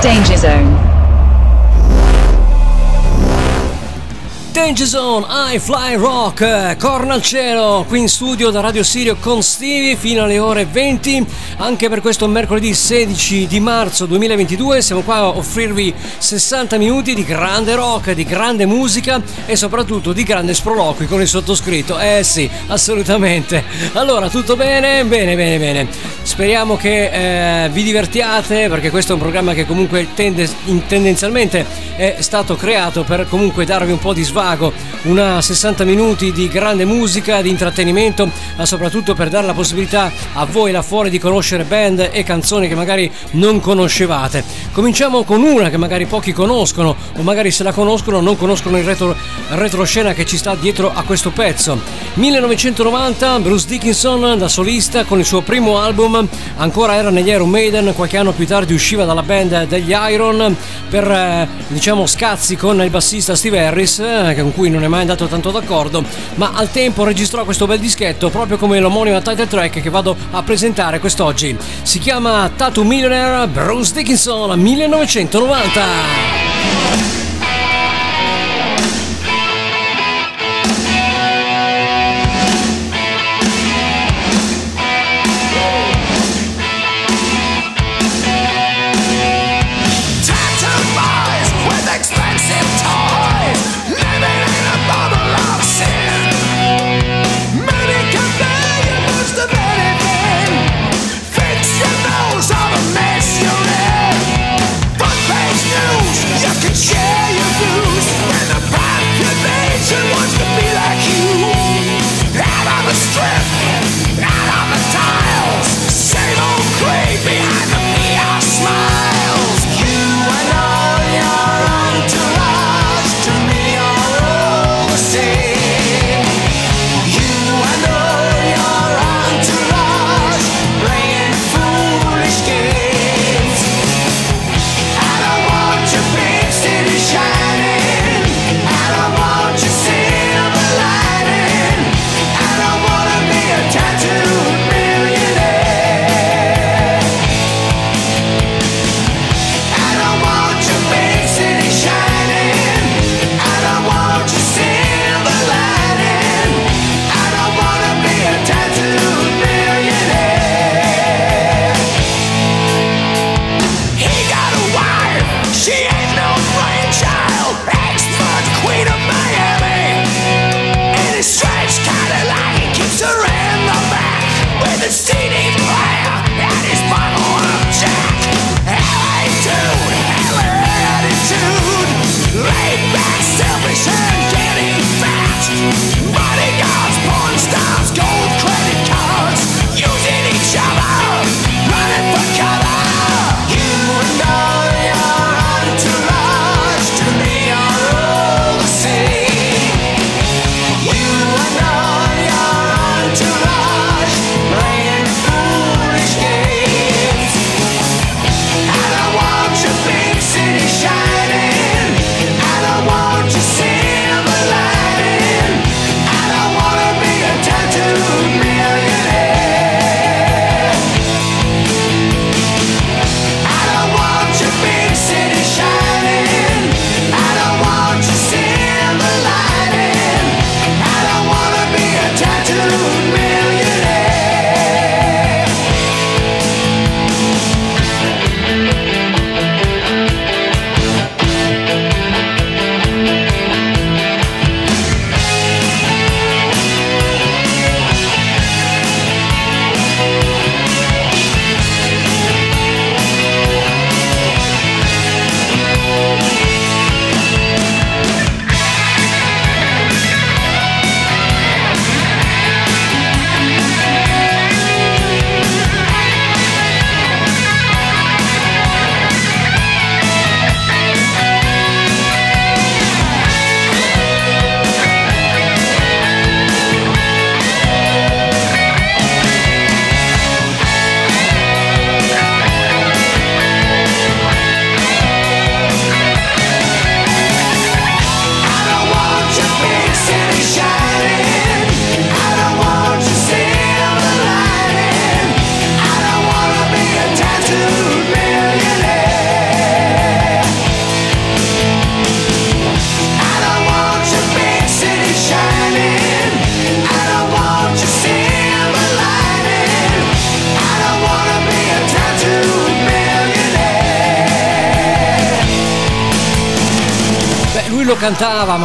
Danger Zone. Danger Zone, I Fly Rock, corna al cielo, qui in studio da Radio Sirio con Stevie fino alle ore 20, anche per questo mercoledì 16 di marzo 2022 siamo qua a offrirvi 60 minuti di grande rock, di grande musica e soprattutto di grande sproloqui con il sottoscritto, eh sì, assolutamente. Allora, tutto bene? Bene, bene, bene. Speriamo che eh, vi divertiate perché questo è un programma che comunque tende, tendenzialmente è stato creato per comunque darvi un po' di svago Lago, una 60 minuti di grande musica, di intrattenimento, ma soprattutto per dare la possibilità a voi là fuori di conoscere band e canzoni che magari non conoscevate. Cominciamo con una che magari pochi conoscono o magari se la conoscono non conoscono il retro, retroscena che ci sta dietro a questo pezzo. 1990 Bruce Dickinson da solista con il suo primo album, ancora era negli Iron Maiden, qualche anno più tardi usciva dalla band degli Iron per eh, diciamo scazzi con il bassista Steve Harris eh, con cui non è mai andato tanto d'accordo, ma al tempo registrò questo bel dischetto proprio come l'omonima title track che vado a presentare quest'oggi. Si chiama Tattoo Millionaire Bruce Dickinson 1990.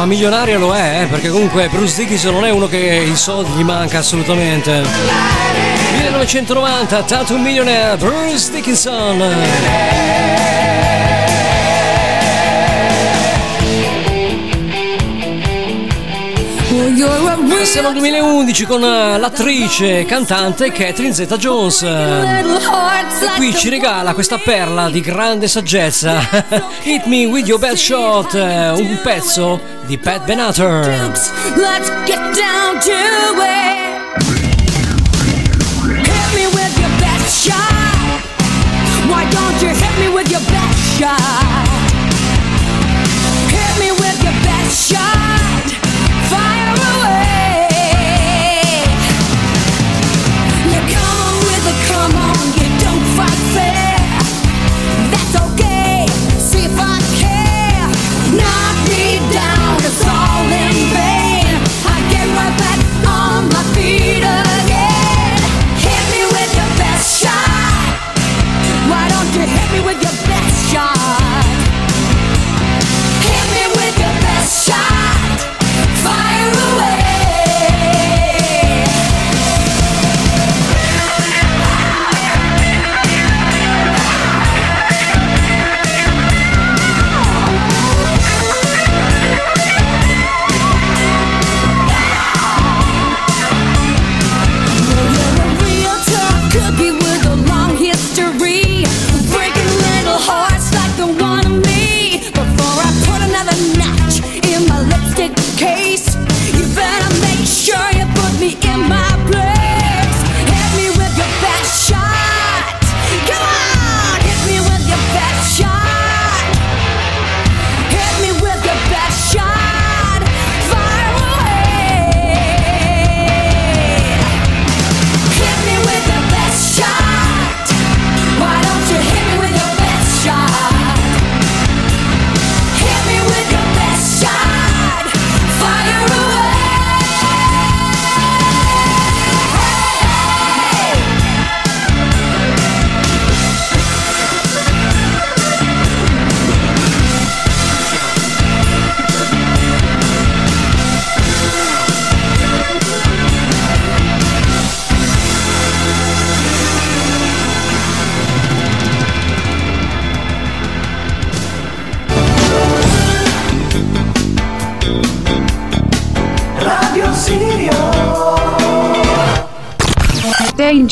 Ma milionario lo è, eh, perché comunque Bruce Dickinson non è uno che i soldi gli manca assolutamente. 1990, Tattoo Millionaire, Bruce Dickinson. Siamo al 2011 con eh, l'attrice e cantante Catherine Zeta Jones. E qui ci regala questa perla di grande saggezza. Hit me with your best shot, eh, un pezzo di Pat Benatar. Let's get down to it. Hit me with your best shot. Why don't you hit me with your best shot?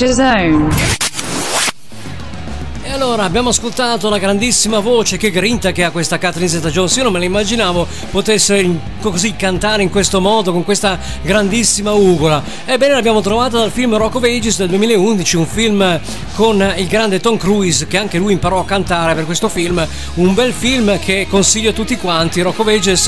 Danger Zone. Allora, abbiamo ascoltato la grandissima voce, che grinta che ha questa Catherine Zeta-Jones. Io non me la immaginavo potesse così cantare in questo modo, con questa grandissima ugola. Ebbene, l'abbiamo trovata dal film Rock of Ages del 2011, un film con il grande Tom Cruise, che anche lui imparò a cantare per questo film. Un bel film che consiglio a tutti quanti. Rock of Ages,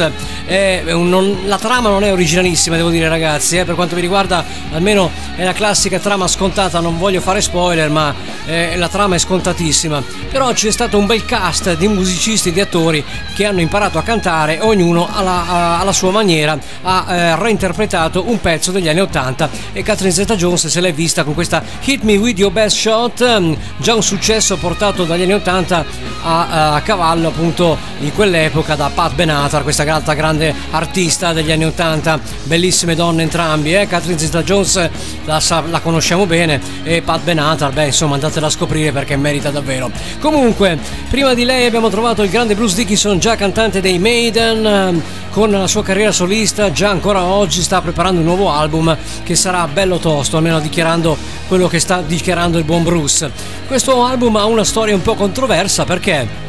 un, non, la trama non è originalissima, devo dire, ragazzi. Eh, per quanto mi riguarda, almeno è la classica trama scontata. Non voglio fare spoiler, ma eh, la trama è scontatissima però c'è stato un bel cast di musicisti e di attori che hanno imparato a cantare, ognuno alla, alla sua maniera ha eh, reinterpretato un pezzo degli anni 80 e Catherine Zeta-Jones se l'è vista con questa Hit Me With Your Best Shot, mm, già un successo portato dagli anni 80 a, a cavallo appunto in quell'epoca da Pat Benatar, questa altra grande artista degli anni 80, bellissime donne entrambi, eh? Catherine Zeta-Jones la, la conosciamo bene. E Pat Benatar, beh insomma andatela a scoprire perché merita davvero vero. Comunque, prima di lei abbiamo trovato il grande Bruce Dickinson, già cantante dei Maiden, ehm, con la sua carriera solista, già ancora oggi sta preparando un nuovo album che sarà bello tosto, almeno dichiarando quello che sta dichiarando il buon Bruce. Questo album ha una storia un po' controversa perché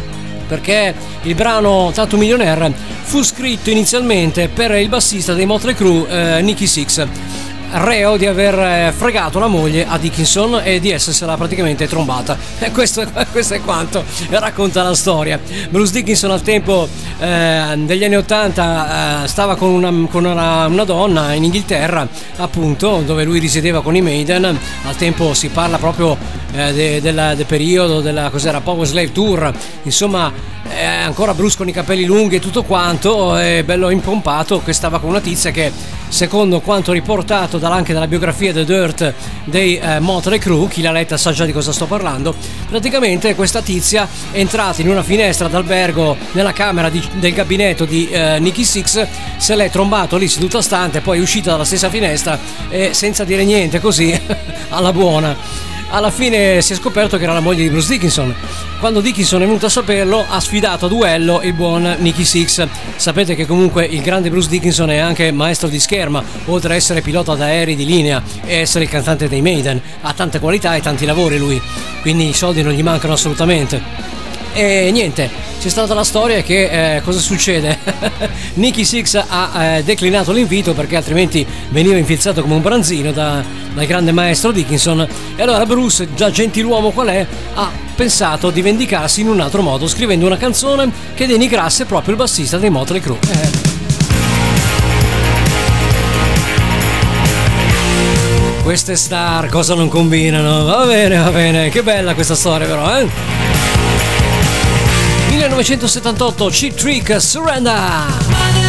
perché il brano Tattoo Millionaire fu scritto inizialmente per il bassista dei Motley Crue eh, Nicky Six reo di aver eh, fregato la moglie a Dickinson e di essersela praticamente trombata. Questo, questo è quanto racconta la storia. Bruce Dickinson al tempo eh, degli anni 80 eh, stava con, una, con una, una, donna in Inghilterra, appunto, dove lui risiedeva con i Maiden. Al tempo si parla proprio eh, de, del, del periodo della cos'era Power Slave Tour. Insomma, eh, ancora Bruce con i capelli lunghi e tutto quanto, è bello impompato, che stava con una tizia che secondo quanto riportato anche dalla biografia The Dirt dei eh, Motley Crue, chi l'ha letta sa già di cosa sto parlando, praticamente questa tizia è entrata in una finestra d'albergo nella camera di, del gabinetto di eh, Nicky Six, se l'è trombato lì seduta stante, poi è uscita dalla stessa finestra e senza dire niente così alla buona alla fine si è scoperto che era la moglie di Bruce Dickinson. Quando Dickinson è venuto a saperlo, ha sfidato a duello il buon Nicky Six. Sapete che comunque il grande Bruce Dickinson è anche maestro di scherma, oltre a essere pilota d'aerei di linea e essere il cantante dei Maiden. Ha tante qualità e tanti lavori lui, quindi i soldi non gli mancano assolutamente. E niente, c'è stata la storia che eh, cosa succede? Nicky Six ha eh, declinato l'invito perché altrimenti veniva infilzato come un branzino da, dal grande maestro Dickinson e allora Bruce, già gentiluomo qual è, ha pensato di vendicarsi in un altro modo scrivendo una canzone che denigrasse proprio il bassista dei Motley Crue. Eh. Queste star cosa non combinano? Va bene, va bene, che bella questa storia però, eh? 1978 Cheat Trick Surrender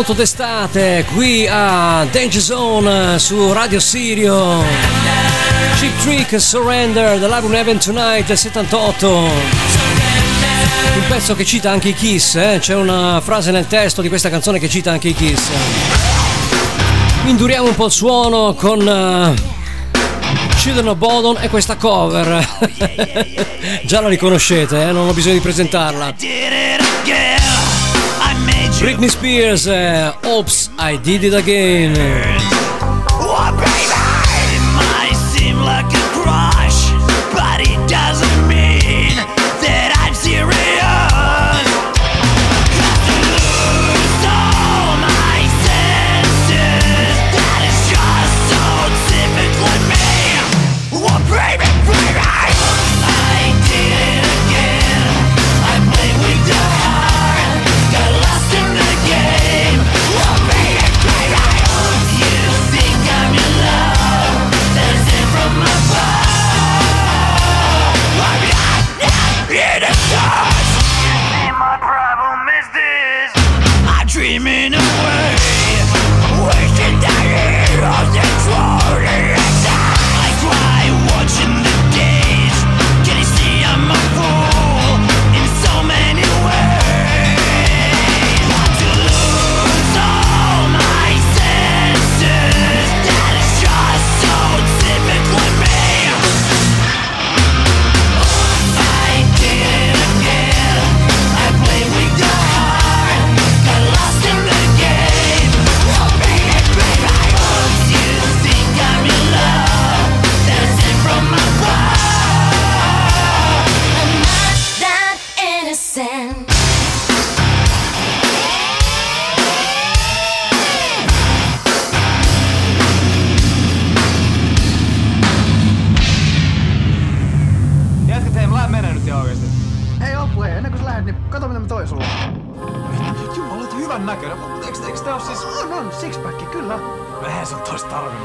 molto d'estate qui a Danger Zone su Radio Sirio. Cheap Trick Surrender dell'album Heaven Tonight 78. Un pezzo che cita anche i Kiss, eh? c'è una frase nel testo di questa canzone che cita anche i Kiss. Induriamo un po' il suono con uh, Children of Bodon e questa cover. Già la riconoscete, eh? non ho bisogno di presentarla. Britney Spears, uh, Oops, I Did It Again.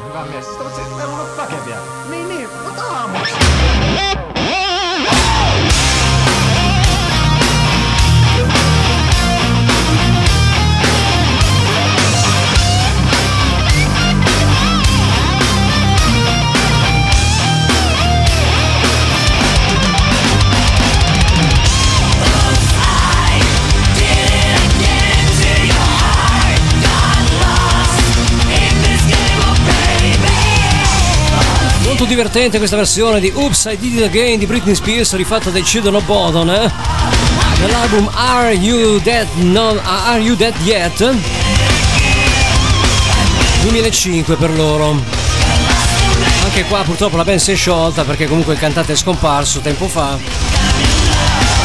hyvä mies. Sä oot siis, meillä on väkeviä. Niin, niin, mutta aamu. Divertente questa versione di Oops I Did It Again di Britney Spears rifatta dai Children of Bodon eh? nell'album Are You Dead, non, Are you Dead Yet? 2005 per loro anche qua purtroppo la band si è sciolta perché comunque il cantante è scomparso tempo fa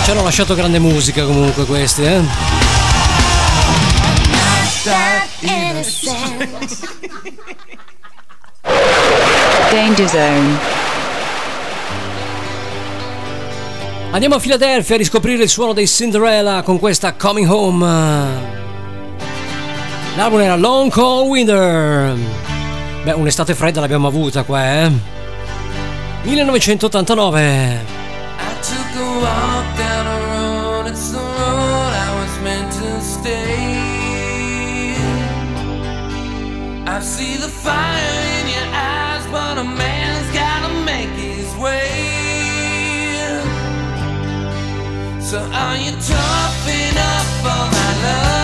ci hanno lasciato grande musica comunque questi eh? Danger Zone. Andiamo a Filadelfia a riscoprire il suono dei Cinderella con questa Coming Home. L'album era Long Cold Winter. Beh, un'estate fredda l'abbiamo avuta qua, eh. 1989. I took a walk down a road, it's the road I was meant to stay. I see the fire So are you tough enough for my love?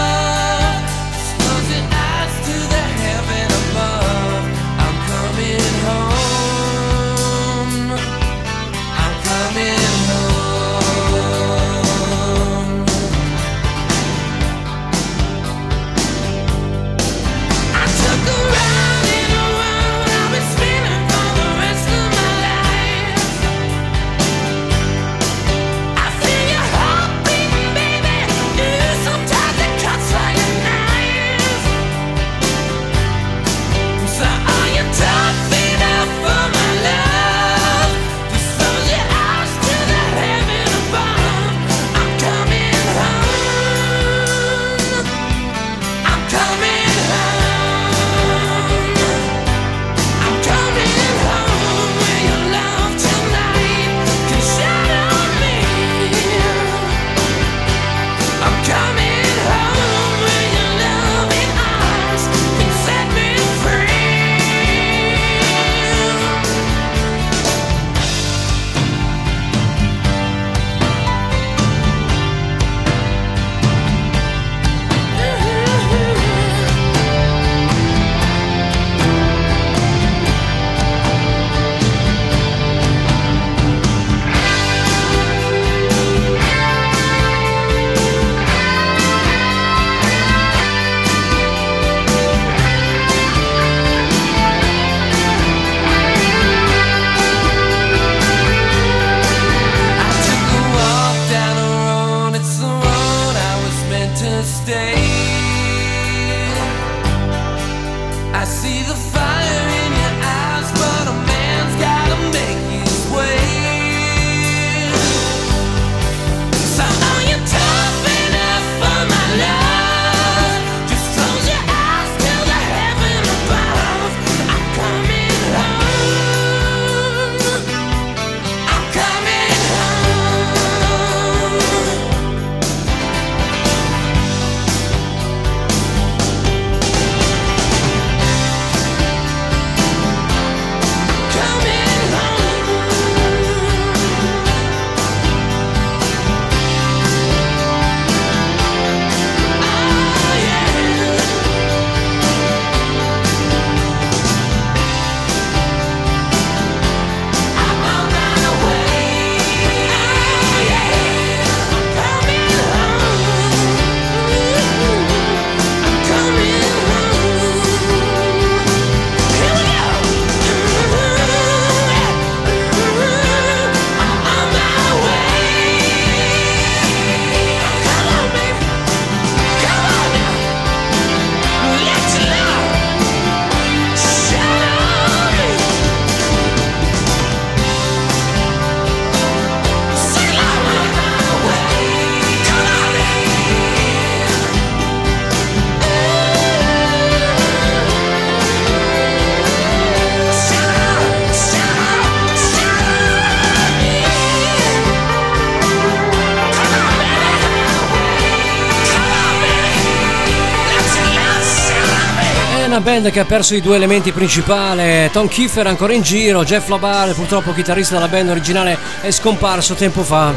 Band che ha perso i due elementi principali, Tom Kiefer ancora in giro, Jeff Labar, purtroppo chitarrista della band originale, è scomparso tempo fa.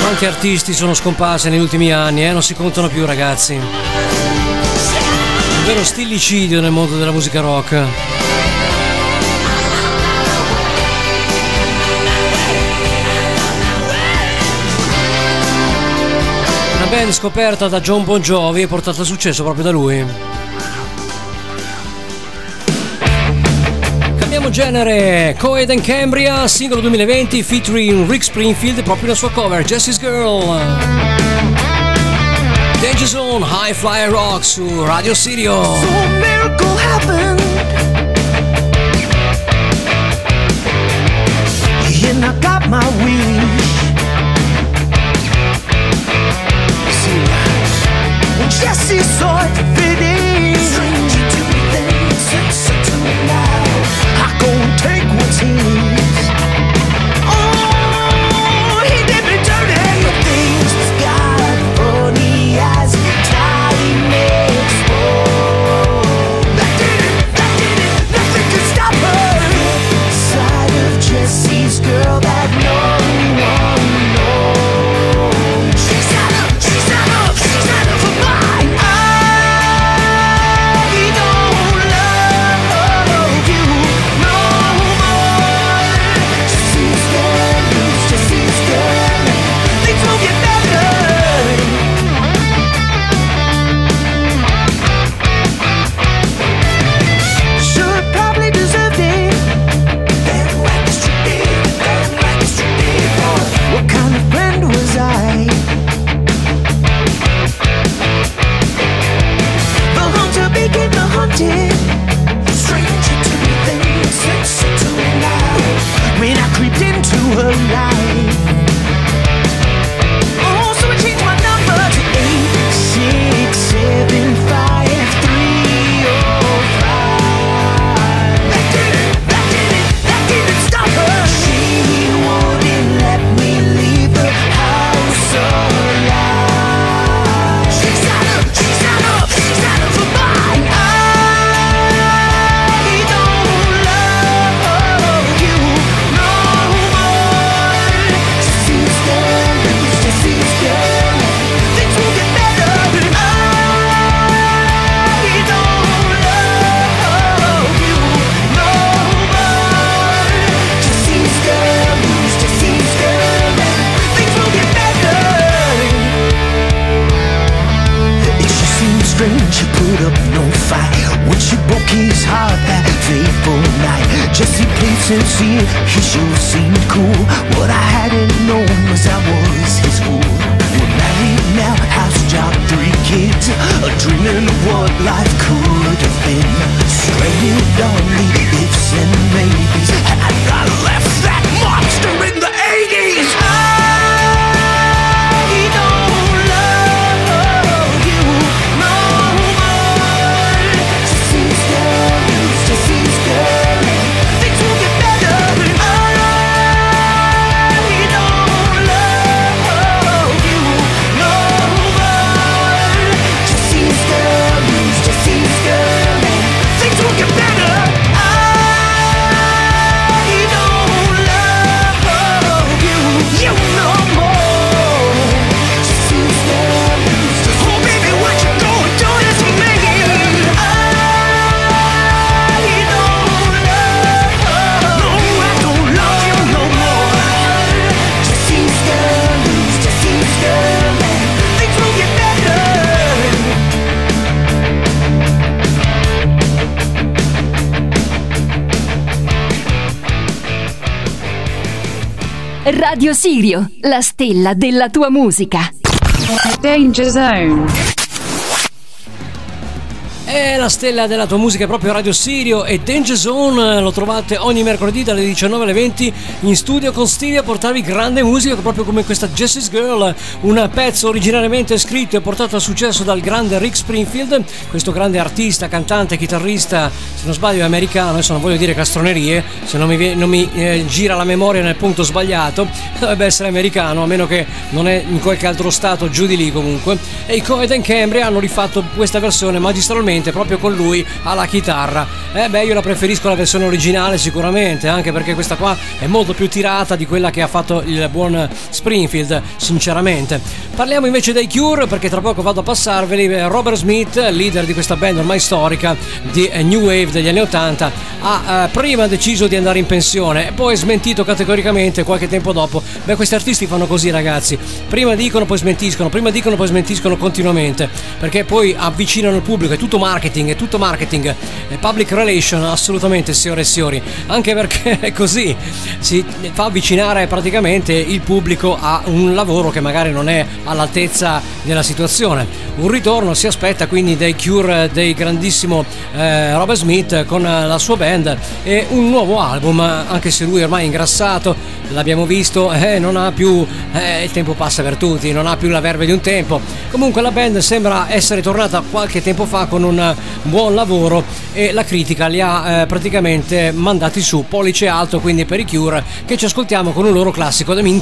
Quanti artisti sono scomparsi negli ultimi anni, eh? non si contano più ragazzi. Un vero stillicidio nel mondo della musica rock. Una band scoperta da John Bon Jovi e portata a successo proprio da lui. Cambiamo genere, Coed and Cambria, singolo 2020 featuring Rick Springfield proprio la sua cover, Jessie's Girl. Danger Zone, High Flyer Rock su Radio Sirio. So Jessie saw it fitting. Sirio, la stella della tua musica. Danger Zone. È la stella della tua musica è proprio Radio Sirio e Danger Zone lo trovate ogni mercoledì dalle 19 alle 20 in studio con Stevie a portarvi grande musica proprio come questa Jessie's Girl, un pezzo originariamente scritto e portato a successo dal grande Rick Springfield, questo grande artista, cantante, chitarrista, se non sbaglio è americano, adesso non voglio dire castronerie, se non mi, non mi, eh, gira la memoria nel punto sbagliato, dovrebbe essere americano, a meno che non è in qualche altro stato giù di lì comunque. E i Coed and Cambria hanno rifatto questa versione magistralmente proprio con lui alla chitarra. Eh beh, io la preferisco la versione originale sicuramente, anche perché questa qua è molto più tirata di quella che ha fatto il buon Springfield, sinceramente. Parliamo invece dei Cure, perché tra poco vado a passarveli. Eh, Robert Smith, leader di questa band ormai storica di eh, New Wave degli anni 80, ha eh, prima deciso di andare in pensione e poi smentito categoricamente qualche tempo dopo. Beh, questi artisti fanno così, ragazzi. Prima dicono, poi smentiscono, prima dicono, poi smentiscono continuamente, perché poi avvicinano il pubblico, è tutto marketing, è tutto marketing, public relation, assolutamente, signore e signori, anche perché così, si fa avvicinare praticamente il pubblico a un lavoro che magari non è all'altezza della situazione. Un ritorno si aspetta quindi dei Cure, dei grandissimo eh, Robert Smith con la sua band e un nuovo album, anche se lui ormai è ingrassato, l'abbiamo visto, eh, non ha più, eh, il tempo passa per tutti, non ha più la verve di un tempo. Comunque la band sembra essere tornata qualche tempo fa con un buon lavoro e la critica li ha eh, praticamente mandati su pollice alto quindi per i Cure che ci ascoltiamo con un loro classico The Mean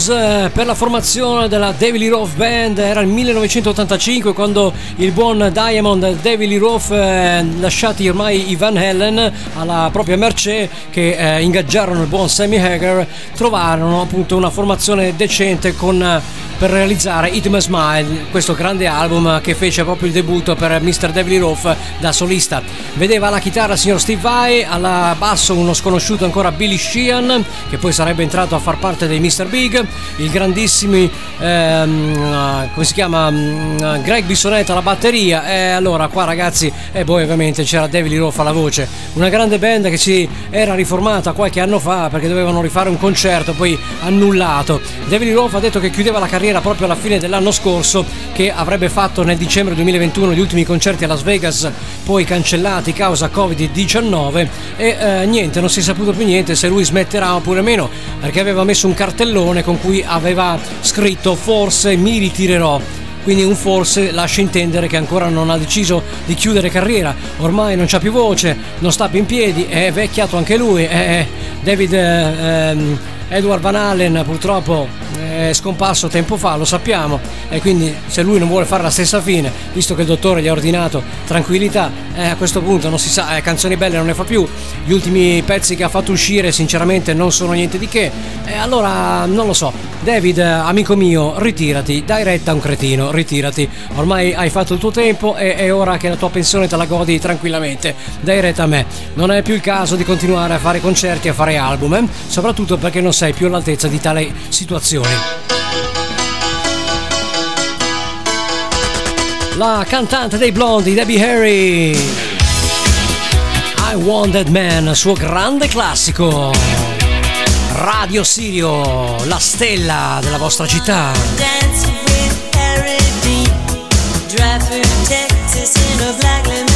Rose eh, per la formazione della David Lee Roth Band era il 1985 quando il buon Diamond David Lee Roth eh, lasciati ormai i Van Halen alla propria mercé che eh, ingaggiarono il buon Sammy Hagar trovarono appunto una formazione decente con eh, per realizzare It Me Smile, questo grande album che fece proprio il debutto per Mr. David Lee Roth da solista. Vedeva alla chitarra il signor Steve Vai, alla basso uno sconosciuto ancora Billy Sheehan, che poi sarebbe entrato a far parte dei Mr. Big, il grandissimi, ehm, come si chiama, mm, Greg Bissonetta alla batteria, e allora qua ragazzi, e poi ovviamente c'era David Lee Roth alla voce, una grande band che si era riformata qualche anno fa perché dovevano rifare un concerto, poi annullato. David Lee Roth ha detto che chiudeva la carriera carriera proprio alla fine dell'anno scorso che avrebbe fatto nel dicembre 2021 gli ultimi concerti a Las Vegas poi cancellati causa Covid-19 e eh, niente, non si è saputo più niente se lui smetterà oppure meno perché aveva messo un cartellone con cui aveva scritto forse mi ritirerò quindi un forse lascia intendere che ancora non ha deciso di chiudere carriera, ormai non c'ha più voce, non sta più in piedi, è vecchiato anche lui, è David eh, ehm, Edward Van Allen purtroppo è scomparso tempo fa, lo sappiamo, e quindi se lui non vuole fare la stessa fine, visto che il dottore gli ha ordinato tranquillità, eh, a questo punto non si sa, eh, canzoni belle non ne fa più, gli ultimi pezzi che ha fatto uscire sinceramente non sono niente di che, e allora non lo so, David, amico mio, ritirati, dai retta a un cretino, ritirati, ormai hai fatto il tuo tempo e è ora che la tua pensione te la godi tranquillamente, dai retta a me, non è più il caso di continuare a fare concerti a fare album, eh? soprattutto perché non sei più all'altezza di tale situazioni. La cantante dei blondi, Debbie Harry. I Want That Man, suo grande classico. Radio Sirio, la stella della vostra città. Dance with Harry Dean. Drive Texas in a black limousine.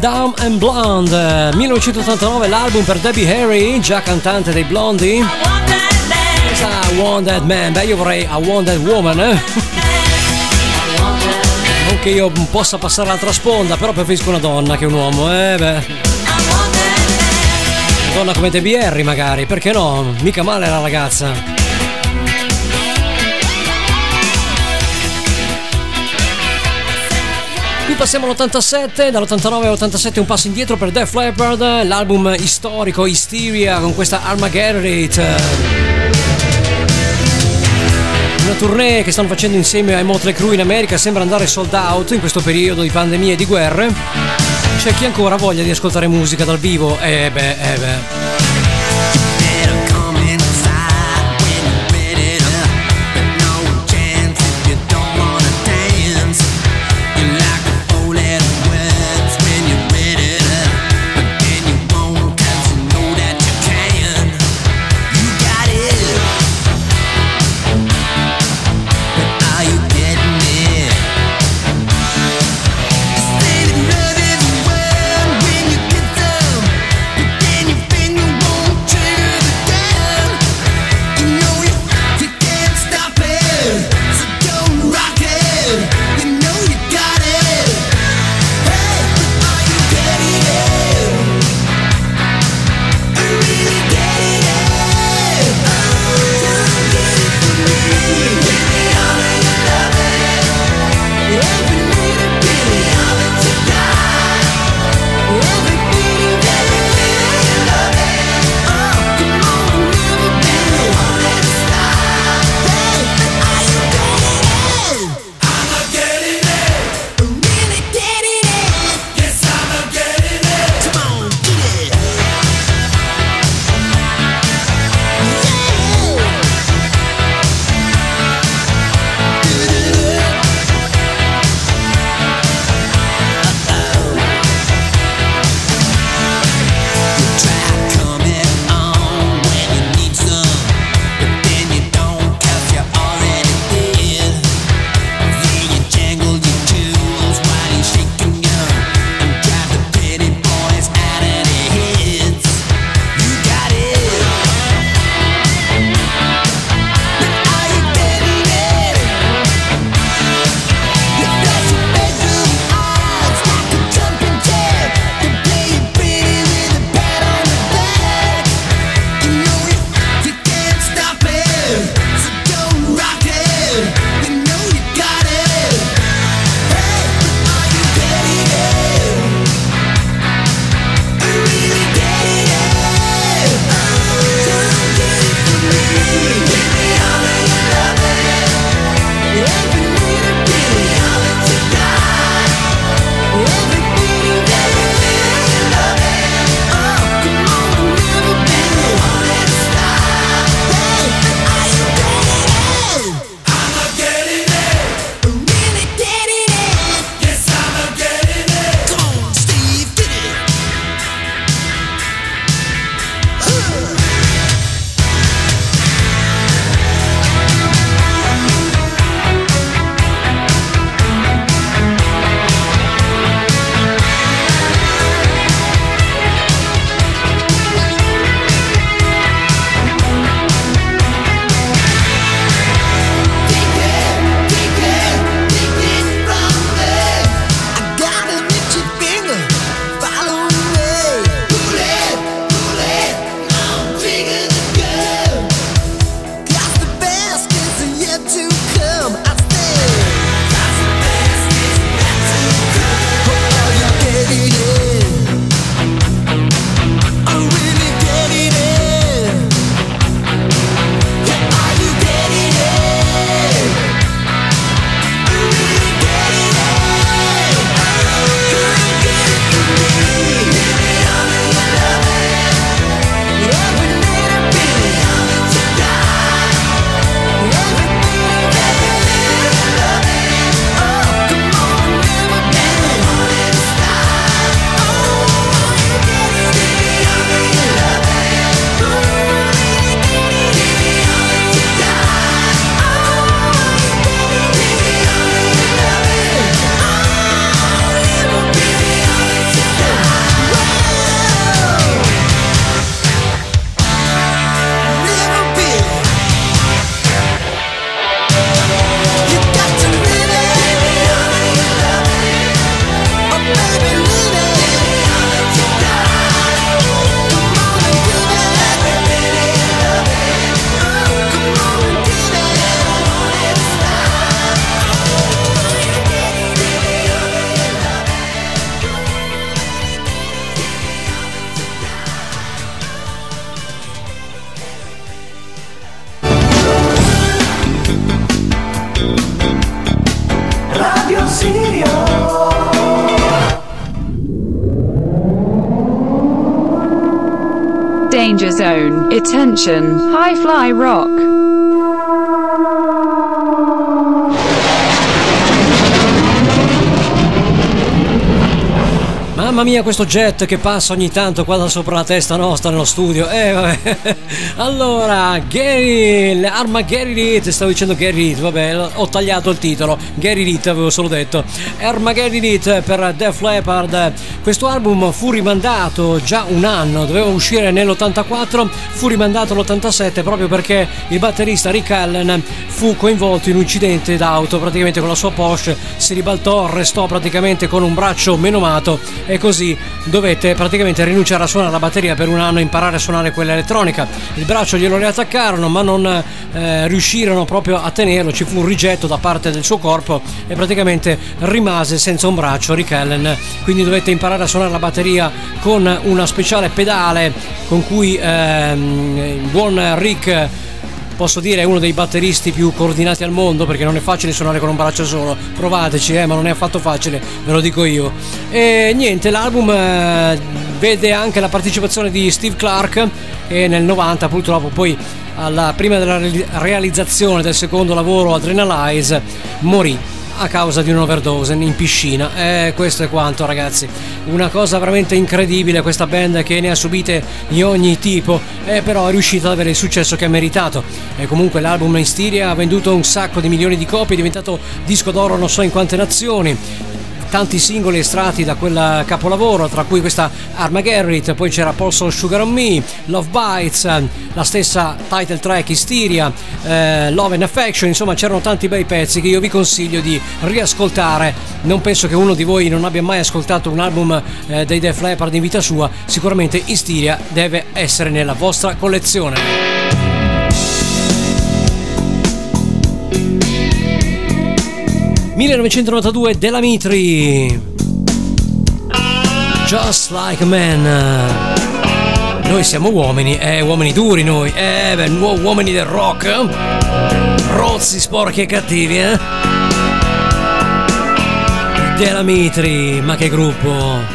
Dumb and Blonde, 1989 l'album per Debbie Harry, già cantante dei man. Questa I Want That Man, beh io vorrei I Want That Woman, eh? Non che io possa passare all'altra sponda, però preferisco una donna che un uomo, eh beh. Una donna come Debbie Harry magari, perché no? Mica male la ragazza. Qui passiamo all'87, dall'89 all'87 un passo indietro per Def Leppard, l'album storico Hysteria con questa Armageddon. Una tournée che stanno facendo insieme ai Motley Crue in America sembra andare sold out in questo periodo di pandemie e di guerre. C'è chi ancora ha voglia di ascoltare musica dal vivo? Eh beh, eh beh. Danger Zone. Attention. High Fly Rock. Mamma mia, questo jet che passa ogni tanto qua da sopra la testa nostra nello studio. Eh, vabbè. Allora, Gary, l'arma Gary stavo dicendo Gary Reed, vabbè, ho tagliato il titolo. Gary Reed avevo solo detto. Arma Gary per Def Leppard. Questo album fu rimandato già un anno, doveva uscire nell'84, fu rimandato l'87 proprio perché il batterista Rick Allen fu coinvolto in un incidente d'auto, praticamente con la sua Porsche si ribaltò, restò praticamente con un braccio menomato e così dovette praticamente rinunciare a suonare la batteria per un anno e imparare a suonare quella elettronica. Il braccio glielo riattaccarono ma non eh, riuscirono proprio a tenerlo, ci fu un rigetto da parte del suo corpo e praticamente rimase senza un braccio Rick Allen, quindi dovette imparare a suonare la batteria con una speciale pedale con cui ehm, il buon Rick posso dire è uno dei batteristi più coordinati al mondo perché non è facile suonare con un braccio solo. Provateci eh, ma non è affatto facile ve lo dico io. E niente l'album eh, vede anche la partecipazione di Steve Clark e nel 90 purtroppo poi alla, prima della reali- realizzazione del secondo lavoro Adrenalize morì a causa di un'overdose in piscina. E questo è quanto, ragazzi. Una cosa veramente incredibile questa band che ne ha subite di ogni tipo, e però è riuscita ad avere il successo che ha meritato. E comunque l'album Hysteria ha venduto un sacco di milioni di copie, è diventato disco d'oro non so in quante nazioni tanti singoli estratti da quel capolavoro, tra cui questa Armageddon, poi c'era Pulse Sugar on Me, Love Bites, la stessa title track Hysteria, eh, Love and Affection, insomma c'erano tanti bei pezzi che io vi consiglio di riascoltare. Non penso che uno di voi non abbia mai ascoltato un album eh, dei Def Leppard in vita sua, sicuramente Hysteria deve essere nella vostra collezione. 1992 della Mitri Just like a man. Noi siamo uomini, eh, uomini duri noi. Eh, beh, uomini del rock. Rozzi, sporchi e cattivi, eh. Della Mitri, ma che gruppo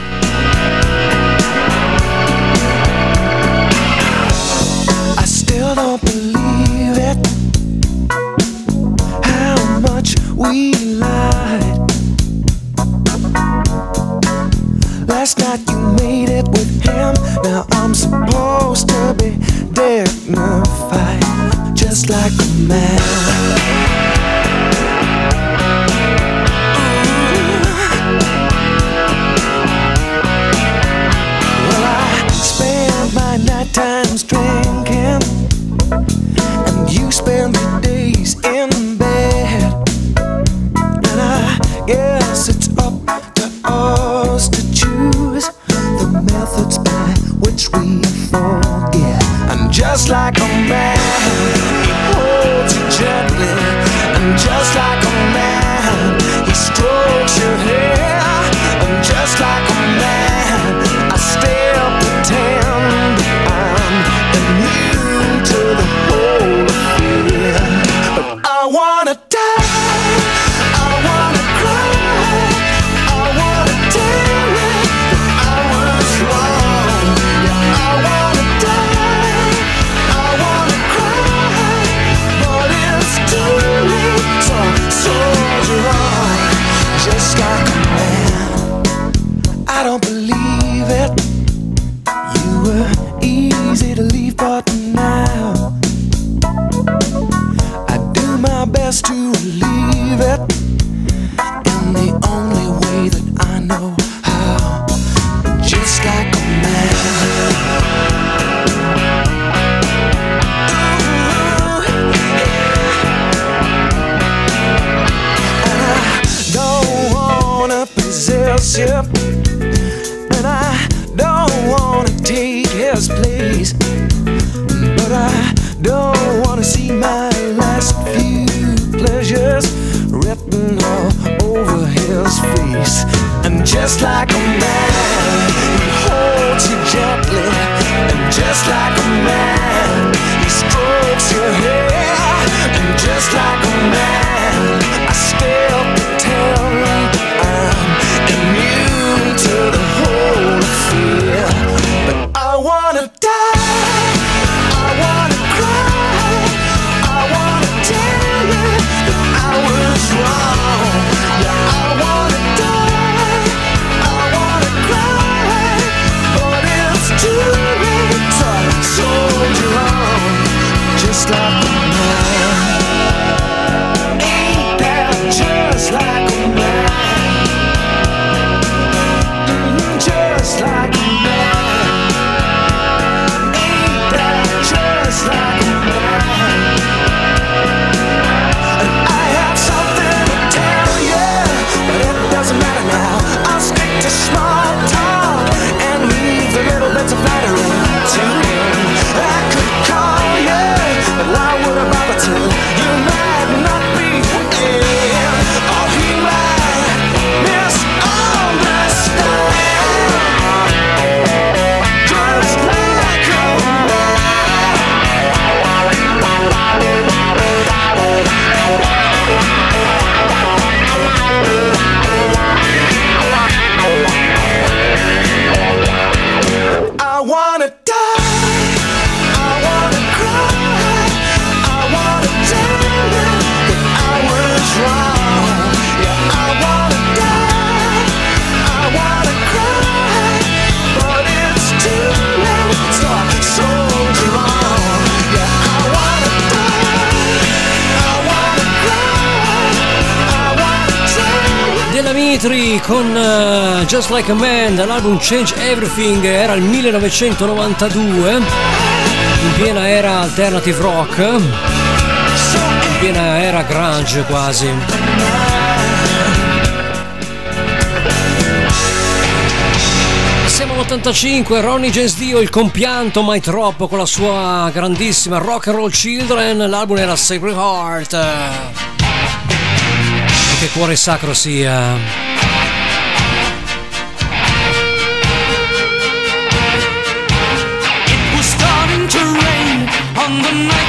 Just Like a Man dall'album Change Everything, era il 1992, in piena era alternative rock, in piena era grunge quasi. Siamo all'85, Ronnie James Dio, il compianto mai troppo con la sua grandissima Rock and Roll Children, l'album era Sacred Heart. Che cuore sacro sia. the night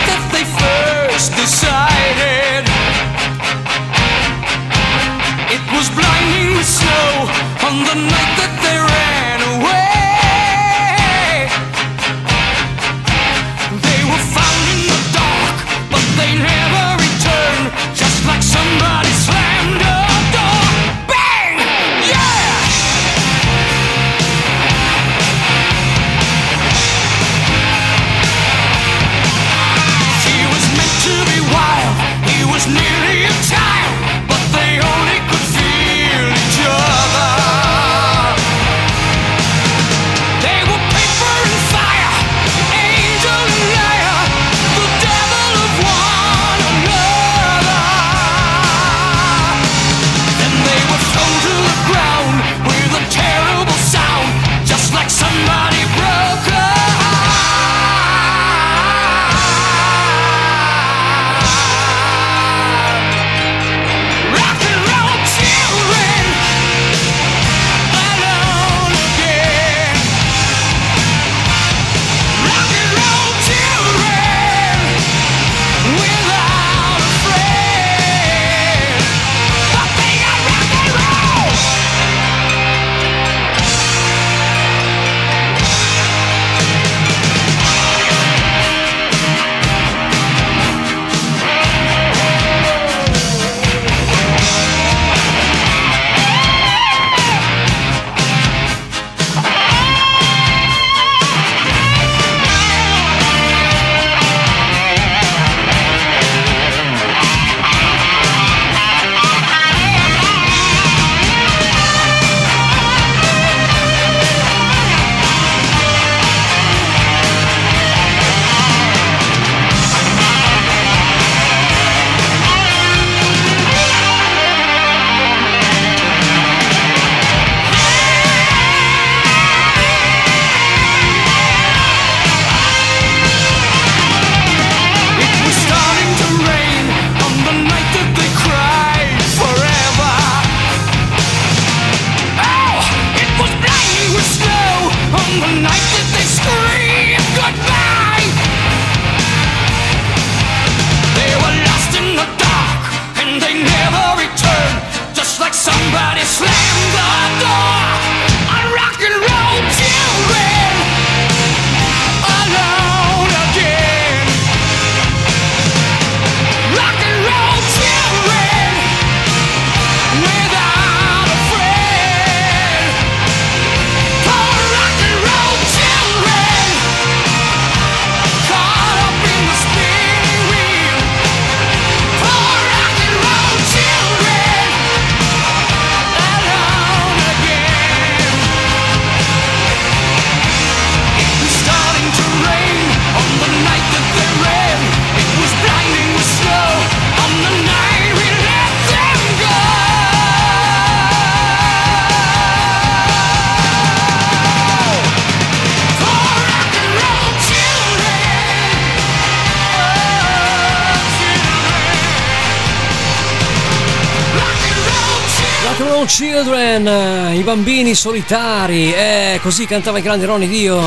bambini solitari. Eh, così cantava il grande Ronnie Dio.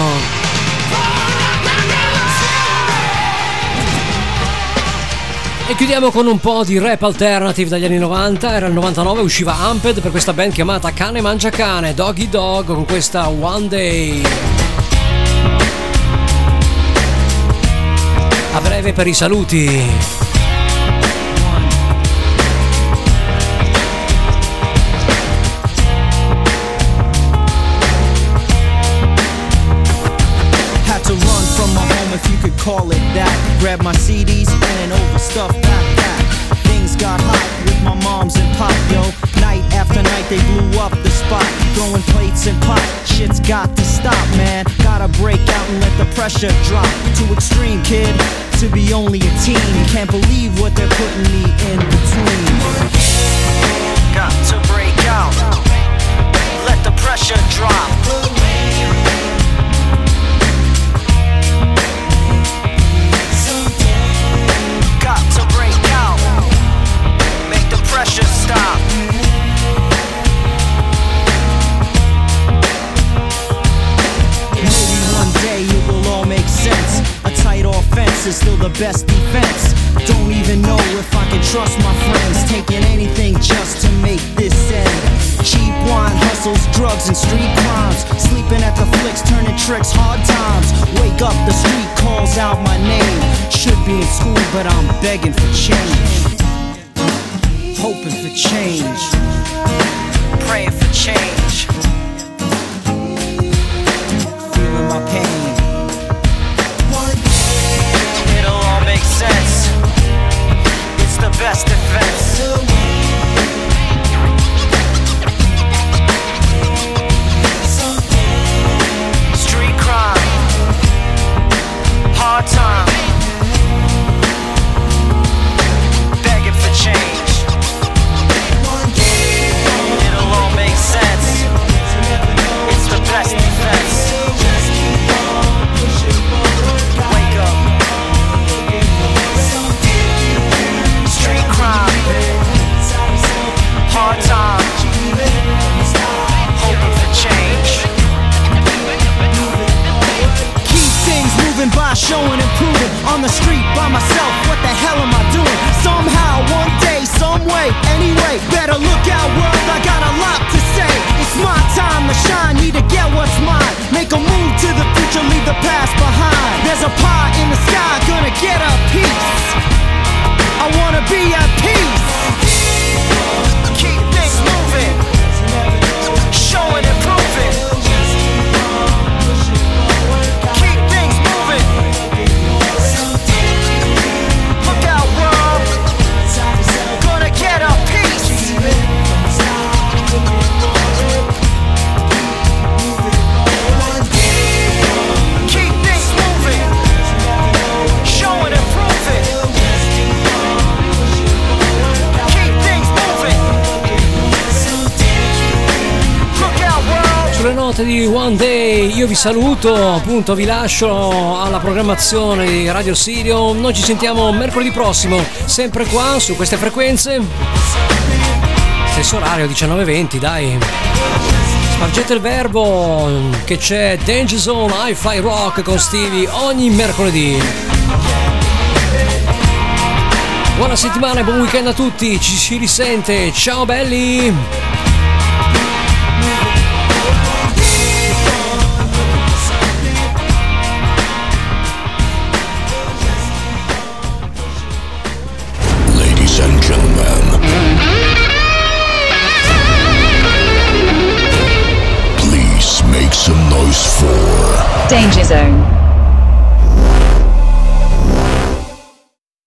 E chiudiamo con un po' di rap alternative dagli anni 90. Era il 99, usciva Amped per questa band chiamata Cane Mangia Cane, Doggy Dog con questa One Day. A breve per i saluti. Grabbed my CDs, ran over stuff I got. Things got hot with my moms and pop, yo. Night after night, they blew up the spot. Throwing plates and pot, shit's got to stop, man. Gotta break out and let the pressure drop. Too extreme, kid, to be only a teen. Can't believe what they're putting me in between. Got to break out, let the pressure drop. Stop. Maybe one day it will all make sense. A tight offense is still the best defense. Don't even know if I can trust my friends. Taking anything just to make this end. Cheap wine, hustles, drugs, and street crimes. Sleeping at the flicks, turning tricks, hard times. Wake up, the street calls out my name. Should be in school, but I'm begging for change. Hoping for change. Praying for change. Feeling my pain. It'll all make sense. It's the best defense. Street crime. Hard time. Get a piece. I wanna be at di One Day io vi saluto, appunto vi lascio alla programmazione di Radio Sirio. Noi ci sentiamo mercoledì prossimo, sempre qua su queste frequenze. Stesso orario 19.20, dai. Spargete il verbo che c'è Danger Zone Hi-Fi Rock con Stevie ogni mercoledì. Buona settimana e buon weekend a tutti, ci si risente, ciao belli! Danger Zone.